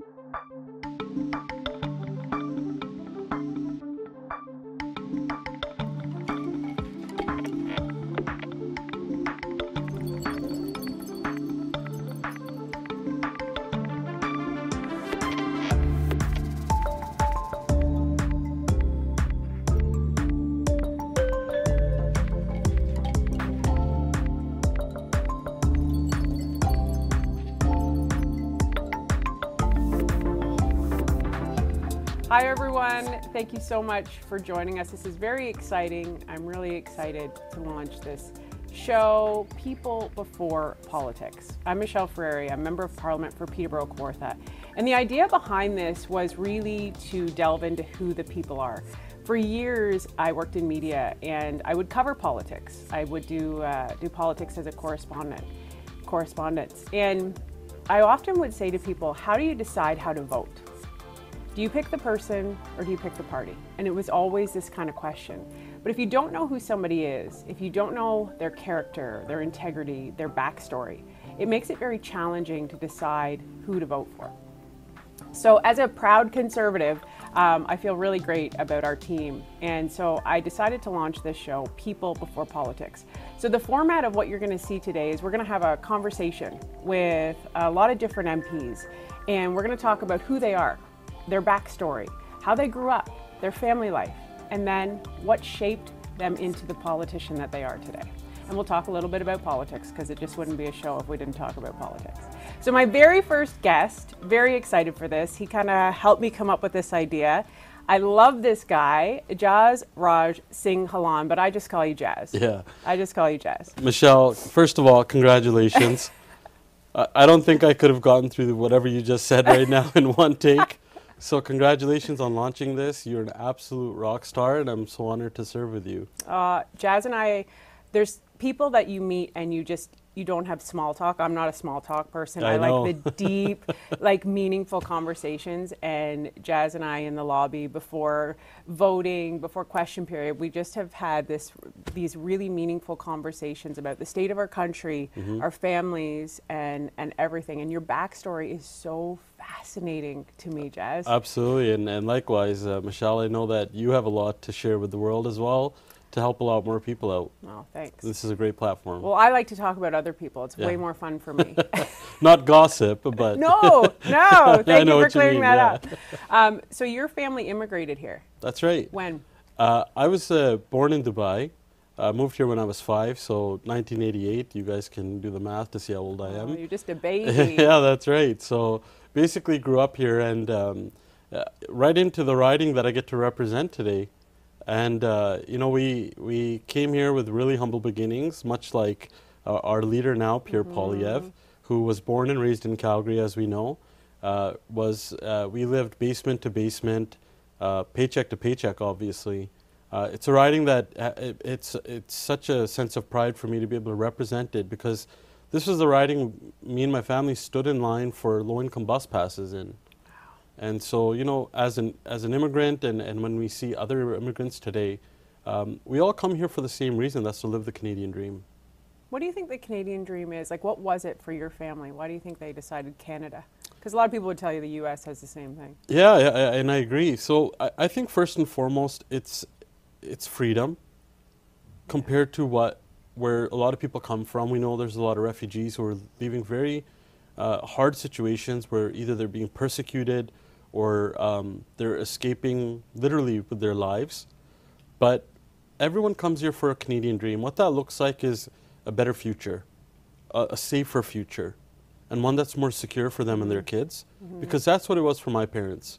Hi, everyone. Thank you so much for joining us. This is very exciting. I'm really excited to launch this show, People Before Politics. I'm Michelle Ferreri. I'm Member of Parliament for Peterborough Kawartha. And the idea behind this was really to delve into who the people are. For years, I worked in media and I would cover politics. I would do, uh, do politics as a correspondent, correspondence. And I often would say to people, how do you decide how to vote? Do you pick the person or do you pick the party? And it was always this kind of question. But if you don't know who somebody is, if you don't know their character, their integrity, their backstory, it makes it very challenging to decide who to vote for. So, as a proud conservative, um, I feel really great about our team. And so I decided to launch this show, People Before Politics. So, the format of what you're going to see today is we're going to have a conversation with a lot of different MPs, and we're going to talk about who they are, their backstory, how they grew up, their family life, and then what shaped them into the politician that they are today. And we'll talk a little bit about politics because it just wouldn't be a show if we didn't talk about politics. So, my very first guest, very excited for this, he kind of helped me come up with this idea. I love this guy, Jaz Raj Singh Halan, but I just call you Jaz. Yeah. I just call you Jaz. Michelle, first of all, congratulations. I don't think I could have gotten through whatever you just said right now in one take. So, congratulations on launching this. You're an absolute rock star, and I'm so honored to serve with you. Uh, Jazz and I, there's people that you meet and you just you don't have small talk. I'm not a small talk person. I know. like the deep, like meaningful conversations. And Jazz and I in the lobby before voting, before question period, we just have had this these really meaningful conversations about the state of our country, Mm-hmm. our families, and and everything. And your backstory is so fascinating to me, Jazz. Absolutely, and, and likewise, uh, Michelle, I know that you have a lot to share with the world as well to help a lot more people out. oh, thanks. This is a great platform. well, I like to talk about other people. It's Yeah. way more fun for me. Not gossip, but No, no. Thank you know for what you clearing mean, that yeah. up. Um, so your family immigrated here. that's right. When? Uh, I was uh, born in Dubai. I moved here when I was five, so 1988. You guys can do the math to see how old I Oh, am. you're just a baby. yeah, that's right. So basically, grew up here and um, uh, right into the riding that I get to represent today. And uh, you know, we we came here with really humble beginnings, much like uh, our leader now, Pierre Poilievre, who was born and raised in Calgary, as we know. Uh, was uh, we lived basement to basement, uh, paycheck to paycheck, obviously. Uh, it's a riding that uh, it, it's it's such a sense of pride for me to be able to represent it because this was the riding me and my family stood in line for low income bus passes in. And so, you know, as an as an immigrant and, and when we see other immigrants today, um, we all come here for the same reason, that's to live the Canadian dream. What do you think the Canadian dream is? Like, what was it for your family? Why do you think they decided Canada? Because a lot of people would tell you the U.S. has the same thing. Yeah, and I agree. So I, I think first and foremost, it's it's freedom compared to what where a lot of people come from. We know there's a lot of refugees who are leaving very uh, hard situations where either they're being persecuted or um, they're escaping literally with their lives. But everyone comes here for a Canadian dream. What that looks like is a better future, a, a safer future, and one that's more secure for them and their kids, because that's what it was for my parents.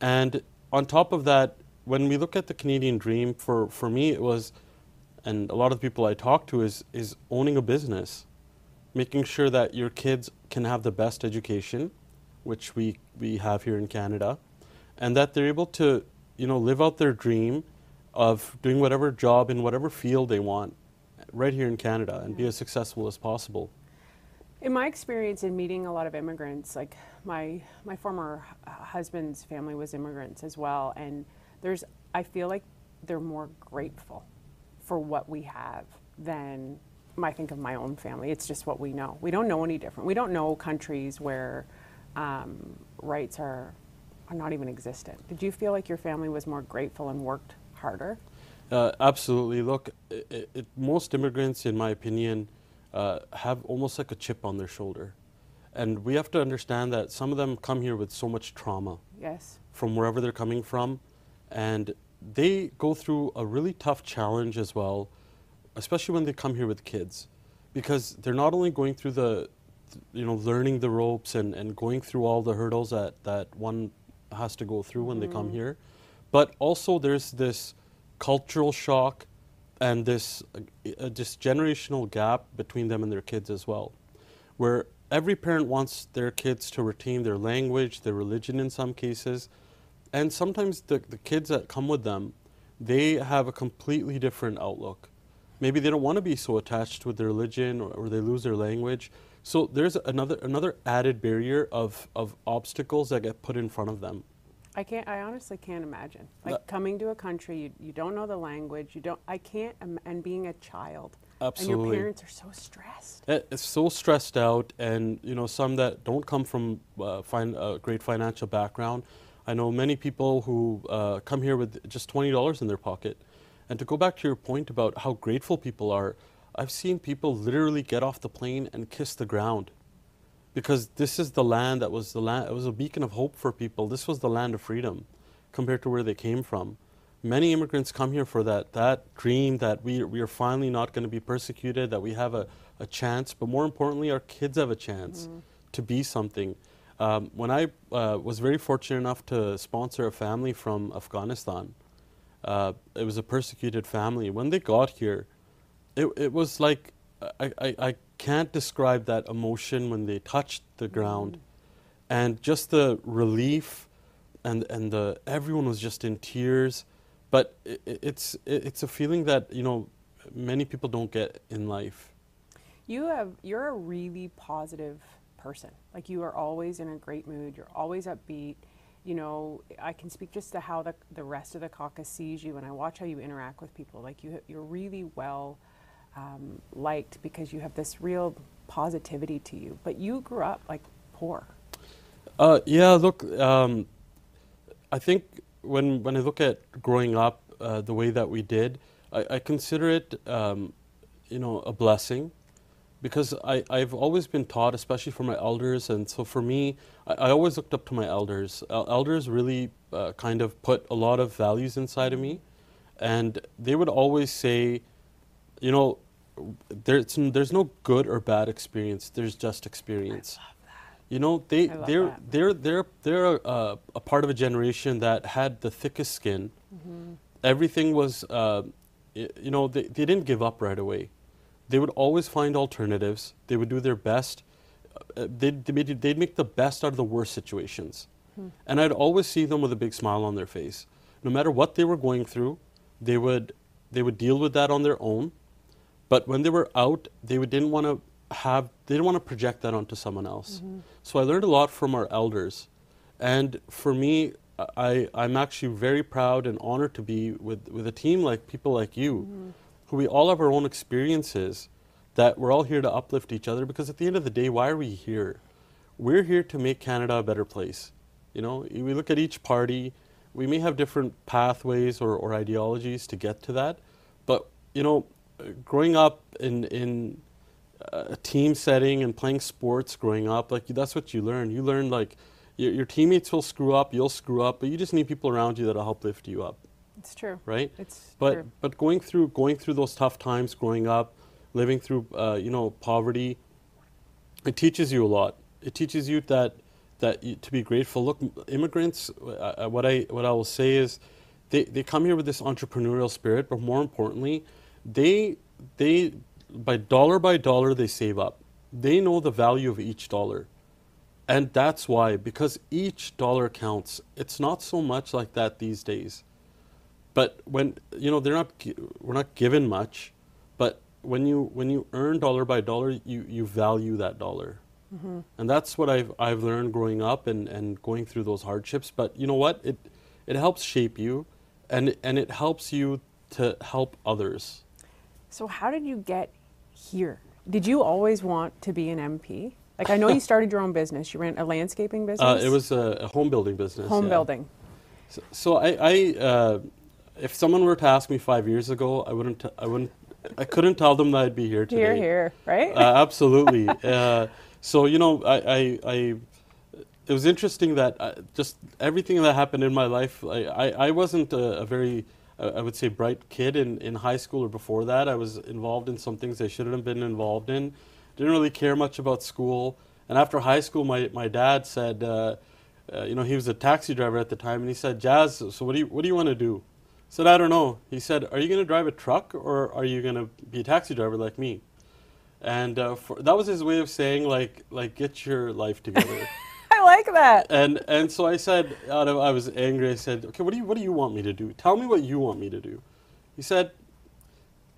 And on top of that, when we look at the Canadian dream, for, for me, it was, and a lot of the people I talk to, is, is owning a business, making sure that your kids can have the best education, which we, we have here in Canada, and that they're able to, you know, live out their dream of doing whatever job in whatever field they want right here in Canada and be as successful as possible. In my experience in meeting a lot of immigrants, like my my former husband's family was immigrants as well, and there's I feel like they're more grateful for what we have than I think of my own family. It's just what we know. We don't know any different. We don't know countries where um, rights are, are not even existent. Did you feel like your family was more grateful and worked harder? Uh, absolutely. Look, it, it, most immigrants, in my opinion, uh, have almost like a chip on their shoulder. And we have to understand that some of them come here with so much trauma. Yes. From wherever they're coming from. And they go through a really tough challenge as well, especially when they come here with kids. Because they're not only going through the, you know, learning the ropes and, and going through all the hurdles that, that one has to go through when mm. they come mm. here, but also there's this cultural shock and this, uh, this generational gap between them and their kids as well, where every parent wants their kids to retain their language, their religion in some cases, and sometimes the, the kids that come with them, they have a completely different outlook. Maybe they don't want to be so attached with their religion or, or they lose their language. So there's another another added barrier of, of obstacles that get put in front of them. I can't. I honestly can't imagine. Like coming to a country, you, you don't know the language. You don't. I can't. and being a child. Absolutely. And your parents are so stressed. It's so stressed out, and you know some that don't come from uh, fin- a great financial background. I know many people who uh, come here with just twenty dollars in their pocket. And to go back to your point about how grateful people are, I've seen people literally get off the plane and kiss the ground. Because this is the land that was the land it was a beacon of hope for people. This was the land of freedom compared to where they came from. Many immigrants come here for that that dream that we, we are finally not going to be persecuted that we have a, a chance but more importantly our kids have a chance mm-hmm. to be something. Um, when i uh, was very fortunate enough to sponsor a family from afghanistan uh, it was a persecuted family. When they got here it, it was like I, I, I can't describe that emotion when they touched the ground. Mm. and just the relief and and the everyone was just in tears. But it, it's it, it's a feeling that you know many people don't get in life. You have you're a really positive person. Like you are always in a great mood. You're always upbeat you know i can speak just to how the, the rest of the caucus sees you and i watch how you interact with people like you you're really well um, liked because you have this real positivity to you. But you grew up like poor. Uh, yeah, look, um, I think when when I look at growing up uh, the way that we did, I, I consider it, um, you know, a blessing, because I I've always been taught, especially from my elders, and so for me, I, I always looked up to my elders. elders really uh, kind of put a lot of values inside of me, and they would always say, you know, there's there's no good or bad experience. There's just experience. You know, they they're, that. they're they're they're a, a, part of a generation that had the thickest skin. Mm-hmm. Everything was, uh, you know, they, they didn't give up right away. They would always find alternatives. They would do their best. Uh, they'd, they'd make the best out of the worst situations. Hmm. And I'd always see them with a big smile on their face. No matter what they were going through, they would they would deal with that on their own but when they were out, they didn't want to have they didn't want to project that onto someone else. Mm-hmm. So I learned a lot from our elders, and for me, I I'm actually very proud and honored to be with with a team like people like you, mm-hmm. Who we all have our own experiences, that we're all here to uplift each other. Because at the end of the day, why are we here? We're here to make Canada a better place. You know, we look at each party. We may have different pathways or, or ideologies to get to that, but you know, growing up in in uh, a team setting and playing sports growing up, like that's what you learn. You learn like your, your, teammates will screw up, you'll screw up, but you just need people around you that'll help lift you up. It's true. Right. It's but true. but going through going through those tough times, growing up, living through uh, you know poverty, it teaches you a lot. It teaches you that that you, to be grateful. Look, immigrants. Uh, uh, what I what I will say is, they they come here with this entrepreneurial spirit, but more importantly they they by dollar by dollar they save up. They know the value of each dollar. And that's why because each dollar counts. It's not so much like that these days. But when you know they're not we're not given much, but when you when you earn dollar by dollar, you you value that dollar. Mm-hmm. And that's what I've I've learned growing up and, and going through those hardships. But you know what? It it helps shape you and and it helps you to help others. So, how did you get here? Did you always want to be an MP? Like I know you started your own business. You ran a landscaping Uh, business. it was a, a home building business. home yeah. building. So, so I, I uh, if someone were to ask me five years ago, I wouldn't, t- I wouldn't, I couldn't tell them that I'd be here today. Here, here, right? Uh, absolutely. uh, so you know, I, I, I, it was interesting that uh, just everything that happened in my life. I, I, I wasn't a, a very, uh, I would say, bright kid in, in high school or before that. I was involved in some things I shouldn't have been involved in. Didn't really care much about school. And after high school, my, my dad said, uh, uh, you know, he was a taxi driver at the time, and he said, "Jazz, so what do you what do you want to do?" I said, "I don't know." He said, "Are you going to drive a truck or are you going to be a taxi driver like me?" And uh, for, that was his way of saying, like, like get your life together. I like that. and and so I said, out of I was angry. I said, "Okay, what do you what do you want me to do? Tell me what you want me to do." He said,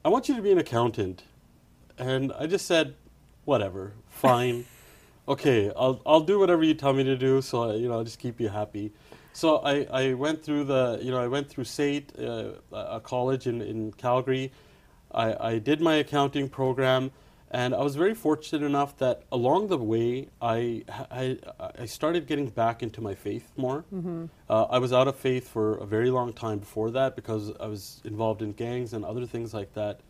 "I want you to be an accountant." And I just said, "Whatever, fine." okay, I'll I'll do whatever you tell me to do. So you know, I'll just keep you happy. So I, I went through the you know I went through SAIT, uh, a college in, in Calgary. I, I did my accounting program, and I was very fortunate enough that along the way I I, I started getting back into my faith more. Mm-hmm. Uh, I was out of faith for a very long time before that because I was involved in gangs and other things like that,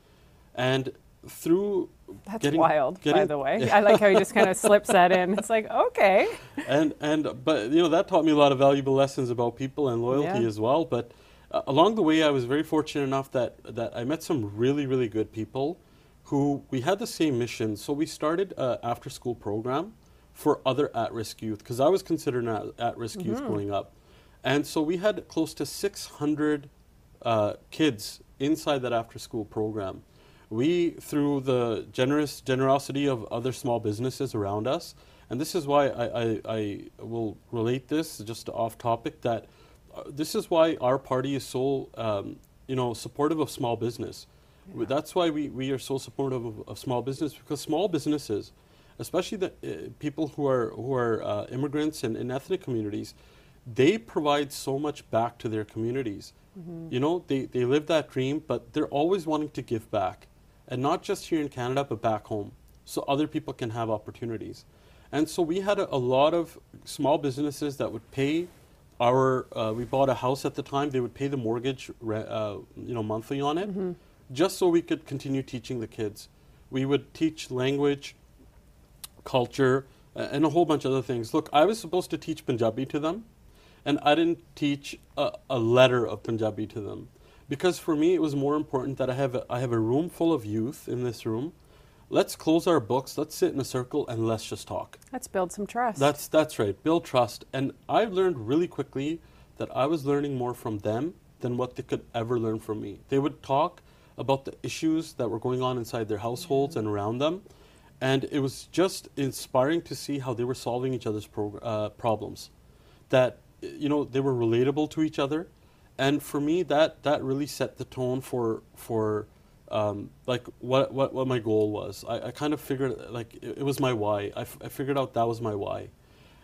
and through That's getting- wild, by the way. I like how he just kind of slips that in. It's like, okay. and and but you know that taught me a lot of valuable lessons about people and loyalty Yeah. as well but uh, along the way i was very fortunate enough that that i met some really really good people who we had the same mission so we started a after school program for other at-risk youth because i was considered an at-risk youth growing up and so we had close to 600 uh, kids inside that after school program we through the generous generosity of other small businesses around us and this is why I, I, I will relate this just off topic that uh, this is why our party is so um, you know supportive of small business. Yeah. That's why we, we are so supportive of, of small business because small businesses, especially the uh, people who are who are uh, immigrants and in ethnic communities, they provide so much back to their communities. You know, they, they live that dream, but they're always wanting to give back. And not just here in Canada, but back home, so other people can have opportunities. And so we had a, a lot of small businesses that would pay our, uh, we bought a house at the time, they would pay the mortgage, re- uh, you know, monthly on it, just so we could continue teaching the kids. We would teach language, culture, uh, and a whole bunch of other things. Look, I was supposed to teach Punjabi to them, and I didn't teach a, a letter of Punjabi to them. Because for me, it was more important that I have, a, I have a room full of youth in this room. Let's close our books, let's sit in a circle, and let's just talk. Let's build some trust. That's, that's right, build trust. And I learned really quickly that I was learning more from them than what they could ever learn from me. They would talk about the issues that were going on inside their households and around them. And it was just inspiring to see how they were solving each other's prog- uh, problems. That, you know, they were relatable to each other. And for me, that, that really set the tone for, for um, like what, what, what my goal was. I, I kind of figured, like, it, it was my why. I, f- I figured out that was my why.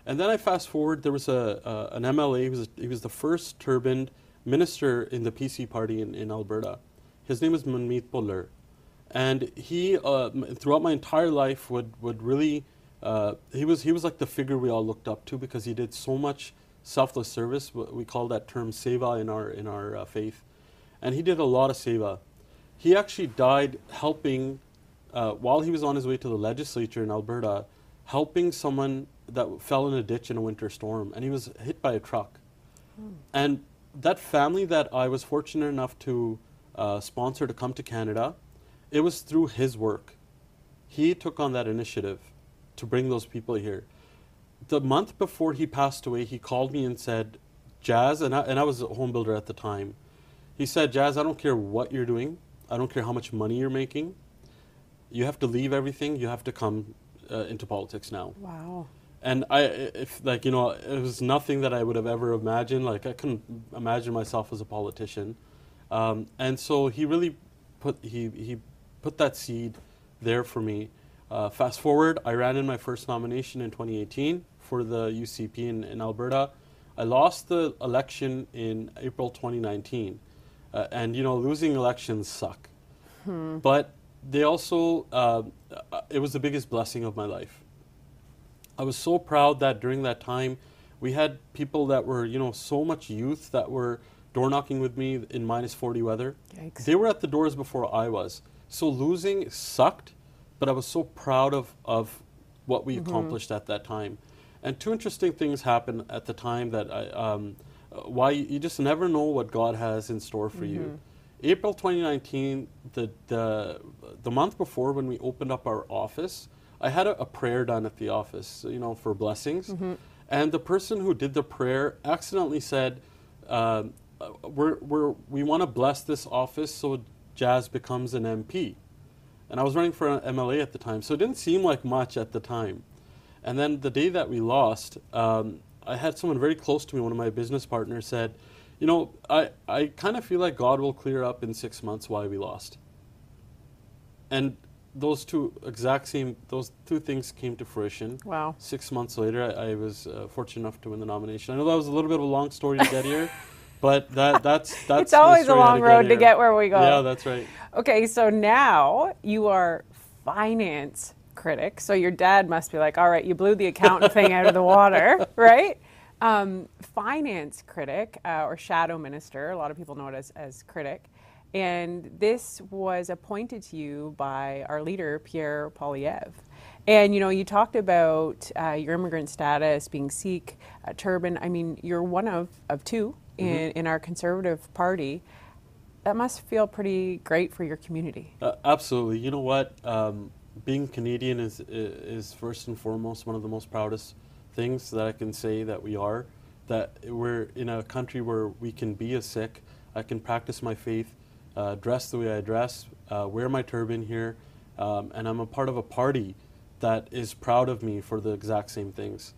And then I fast forward, there was a, uh, an MLA, he was, he was the first turbaned minister in the PC party in, in Alberta. His name is Manmeet Bhullar. And he, uh, throughout my entire life, would, would really, uh, he, was, he was like the figure we all looked up to because he did so much selfless service. We call that term seva in our, in our uh, faith. And he did a lot of seva. He actually died helping, uh, while he was on his way to the legislature in Alberta, helping someone that fell in a ditch in a winter storm. And he was hit by a truck. And that family that I was fortunate enough to uh, sponsor to come to Canada, it was through his work. He took on that initiative to bring those people here. The month before he passed away, he called me and said, Jazz, and I, and I was a home builder at the time. He said, Jazz, I don't care what you're doing, I don't care how much money you're making. You have to leave everything, you have to come uh, into politics now wow. and I, if like you know, it was nothing that I would have ever imagined. Like I couldn't imagine myself as a politician, um, and so he really put he he put that seed there for me. Uh, fast forward, I ran in my first nomination in 2018 for the UCP in, in Alberta. I lost the election in April 2019, uh, and you know, losing elections suck. But they also, uh, uh, it was the biggest blessing of my life I was so proud that during that time, we had people that were, you know, so much youth that were door knocking with me in minus 40 weather. Yikes. They were at the doors before I was. So losing sucked, but I was so proud of, of what we accomplished at that time. And two interesting things happened at the time that I, um, why you just never know what God has in store for you. April 2019, the, the, the month before when we opened up our office, I had a, a prayer done at the office, you know, for blessings. And the person who did the prayer accidentally said, um, uh, we're, we're, we want to bless this office so Jazz becomes an MP. And I was running for an MLA at the time, so it didn't seem like much at the time. And then the day that we lost, um, I had someone very close to me, one of my business partners, said, You know, I, I kind of feel like God will clear up in six months why we lost. And those two exact same, those two things came to fruition. Wow. Six months later, I, I was uh, fortunate enough to win the nomination. I know that was a little bit of a long story to get here, but that, that's, that's It's always a long road to get where we go. Yeah, that's right. Okay, so now you are finance critic. So your dad must be like, all right, you blew the accountant thing out of the water, right? Um, finance critic uh, or shadow minister, a lot of people know it as, as critic. And this was appointed to you by our leader, Pierre Poilievre. And you know, you talked about uh, your immigrant status, being Sikh, uh, turban. I mean, you're one of, of two in, in our conservative party. That must feel pretty great for your community. Uh, absolutely. You know what? Um, being Canadian is is first and foremost one of the most proudest things that I can say that we are. That we're in a country where we can be a Sikh. I can practice my faith, uh, dress the way I dress, uh, wear my turban here, um, and I'm a part of a party that is proud of me for the exact same things.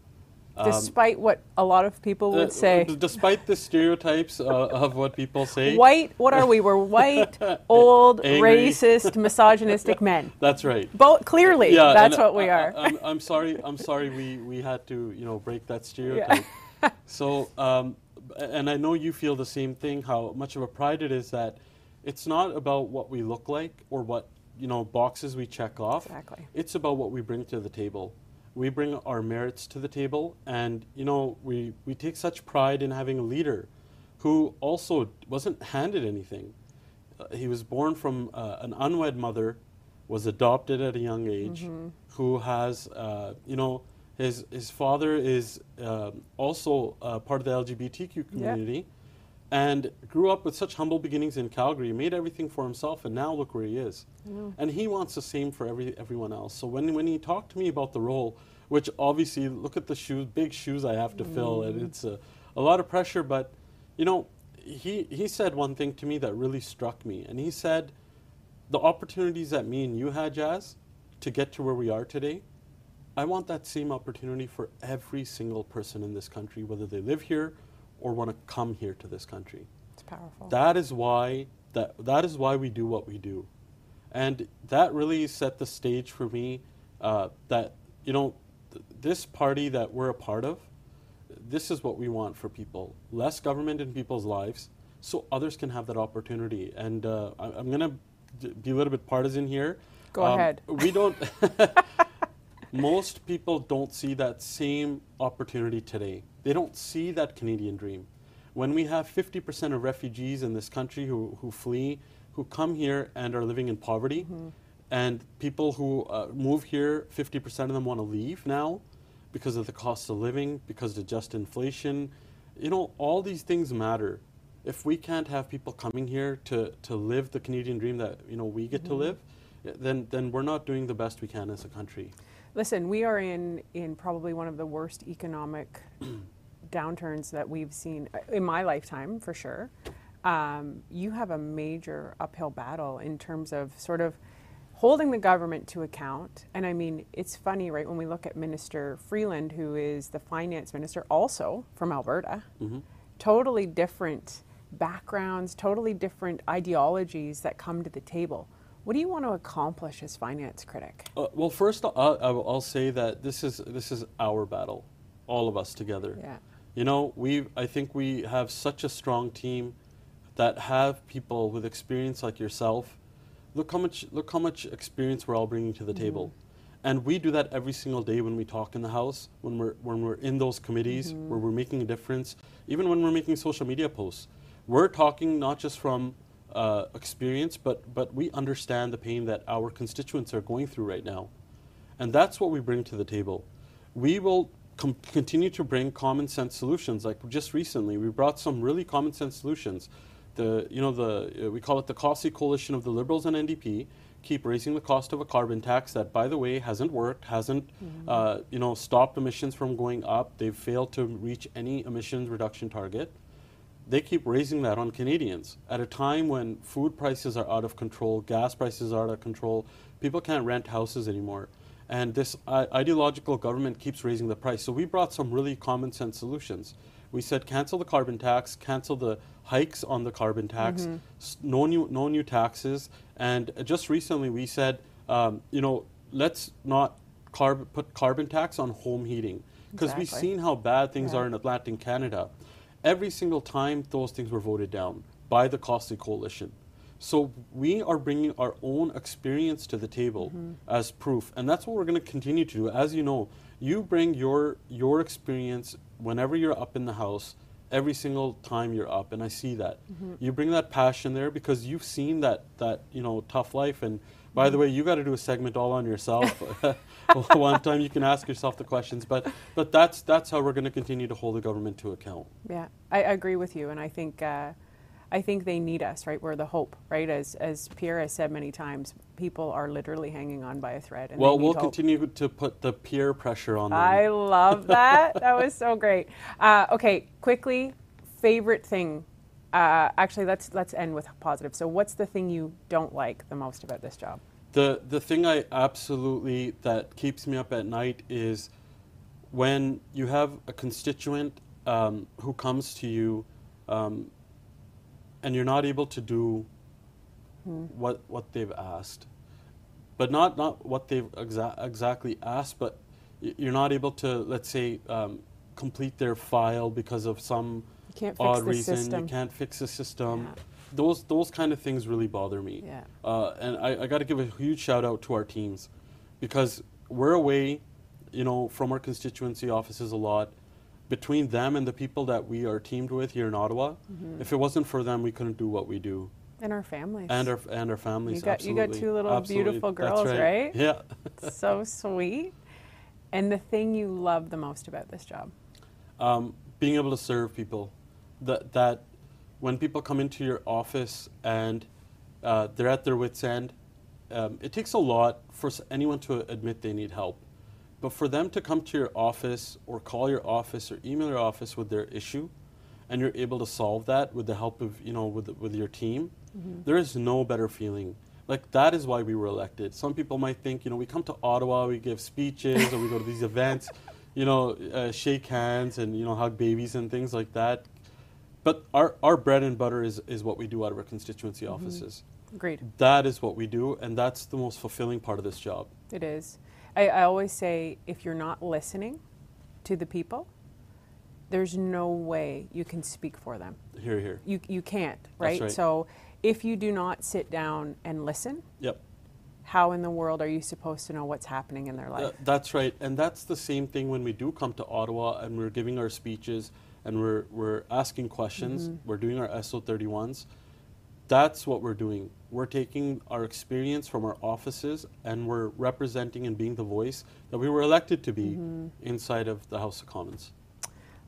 Um, Despite what a lot of people would uh, say. despite the stereotypes uh, of what people say, White, what are we? We're white, old, racist, misogynistic men. that's right. Both clearly, that's what we are. I, am I'm sorry. I'm sorry. We we had to you know break that stereotype. so um, and I know you feel the same thing. How much of a pride it is that it's not about what we look like or what you know boxes we check off. Exactly. It's about what we bring to the table. We bring our merits to the table, and you know we we take such pride in having a leader who also wasn't handed anything. Uh, he was born from uh, an unwed mother, was adopted at a young age, who has, uh, you know, his his father is um, also uh, part of the LGBTQ community, and grew up with such humble beginnings in Calgary, made everything for himself, and now look where he is. And he wants the same for every everyone else. So when when he talked to me about the role, which obviously look at the shoes, big shoes I have to fill, and mm-hmm. it's a, a lot of pressure, but you know, he he said one thing to me that really struck me, and he said, the opportunities that me and you had, Jazz, to get to where we are today, I want that same opportunity for every single person in this country, whether they live here or want to come here to this country. It's powerful. That is why that that is why we do what we do, and that really set the stage for me. Uh, that you know, th- this party that we're a part of, this is what we want for people: less government in people's lives, so others can have that opportunity. And uh, I, I'm gonna d- be a little bit partisan here. Go Um, ahead. We don't. most people don't see that same opportunity today. They don't see that Canadian dream. When we have 50% of refugees in this country who, who flee, who come here and are living in poverty, Mm-hmm. and people who uh, move here, 50% of them want to leave now because of the cost of living, because of just inflation. You know, all these things matter. If we can't have people coming here to, to live the Canadian dream that you know we get to Mm-hmm. live, then then we're not doing the best we can as a country. Listen, we are in, in probably one of the worst economic downturns that we've seen uh, in my lifetime, for sure. Um, you have a major uphill battle in terms of sort of holding the government to account. And I mean, it's funny, right, when we look at Minister Freeland, who is the finance minister, also from Alberta, totally different backgrounds, totally different ideologies that come to the table. What do you want to accomplish as finance critic? Uh, well, first I'll, I'll, I'll say that this is this is our battle, all of us together. Yeah. You know, we I think we have such a strong team that have people with experience like yourself. Look how much look how much experience we're all bringing to the table, And we do that every single day when we talk in the House, when we're, when we're in those committees, Mm-hmm. where we're making a difference, even when we're making social media posts. We're talking not just from uh, experience, but, but we understand the pain that our constituents are going through right now. And that's what we bring to the table. We will continue to bring common sense solutions. Like just recently, we brought some really common sense solutions. The, you know, the, uh, we call it the Costly Coalition of the Liberals and NDP keep raising the cost of a carbon tax that, by the way, hasn't worked, hasn't, uh, you know, stopped emissions from going up. They've failed to reach any emissions reduction target they keep raising that on Canadians at a time when food prices are out of control, gas prices are out of control, people can't rent houses anymore. And this uh, ideological government keeps raising the price. So we brought some really common sense solutions. We said cancel the carbon tax, cancel the hikes on the carbon tax, s- no new no new taxes, and just recently we said, um, you know, let's not carb- put carbon tax on home heating because we've seen how bad things Yeah. are in Atlantic Canada every single time those things were voted down by the Costly Coalition. So we are bringing our own experience to the table mm-hmm. as proof, and that's what we're going to continue to do. As you know, you bring your your experience whenever you're up in the house, every single time you're up, and I see that. Mm-hmm. You bring that passion there because you've seen that that you know tough life. And by the way, you got to do a segment all on yourself. One time you can ask yourself the questions, but but that's that's how we're going to continue to hold the government to account. Yeah, I, agree with you, and I think uh, I think they need us, right? We're the hope, right? As as Pierre has said many times, people are literally hanging on by a thread. And Well, we'll hope. continue to put the peer pressure on them. I love that. that was so great. Uh, okay, quickly, favorite thing. Uh, actually, let's let's end with positive. So, what's the thing you don't like the most about this job? The the thing I absolutely that keeps me up at night is when you have a constituent um, who comes to you um, and you're not able to do what what they've asked, but not not what they've exa- exactly asked, but you're not able to let's say um, complete their file because of some can't fix odd the reason. system. You can't fix the system. Yeah. Those those kind of things really bother me. Yeah. Uh, and I, I got to give a huge shout out to our teams because we're away, you know, from our constituency offices a lot. Between them and the people that we are teamed with here in Ottawa, Mm-hmm. if it wasn't for them, we couldn't do what we do, And our families. and our and our families. You got- you got two little Absolutely. beautiful girls, right? Yeah. so sweet. And the thing you love the most about this job? um, being able to serve people. That that when people come into your office and uh, they're at their wits' end, um, it takes a lot for anyone to admit they need help. But for them to come to your office or call your office or email your office with their issue, and you're able to solve that with the help of you know with with your team, there is no better feeling. Like that is why we were elected. Some people might think you know we come to Ottawa, we give speeches, or we go to these events, you know, uh, shake hands and you know hug babies and things like that. But our, our bread and butter is, is what we do out of our constituency offices. Agreed. That is what we do, and that's the most fulfilling part of this job. It is. I, I always say if you're not listening to the people, there's no way you can speak for them. Here, here. You, you can't, right? right. So if you do not sit down and listen, Yep. how in the world are you supposed to know what's happening in their Uh, life? that's right, and that's the same thing when we do come to Ottawa and we're giving our speeches and we're, we're asking questions, we're doing our SO31s. That's what we're doing. We're taking our experience from our offices and we're representing and being the voice that we were elected to be inside of the House of Commons.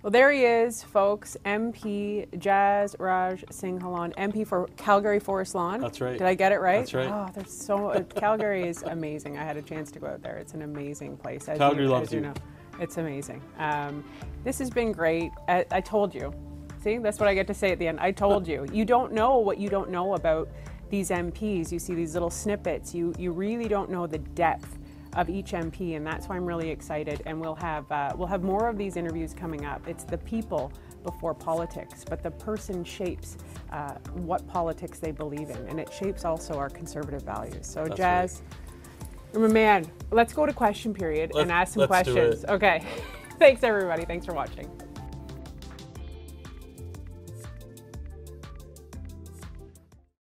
Well, there he is, folks. MP Jasraj Singh Hallan, MP for Calgary Forest Lawn. That's right. Did I get it right? That's right. Oh, there's so uh, Calgary is amazing. I had a chance to go out there. It's an amazing place. As Calgary you, loves you you. know, it's amazing. Um, this has been great. I, I told you. See, that's what I get to say at the end. I told you. You don't know what you don't know about these MPs. You see these little snippets. You you really don't know the depth of each MP, and that's why I'm really excited. And we'll have uh, we'll have more of these interviews coming up. It's the people before politics, but the person shapes uh, what politics they believe in, and it shapes also our conservative values. So, That's Jazz, my man. Let's go to question period and ask some let's questions. Okay. Thanks, everybody. Thanks for watching.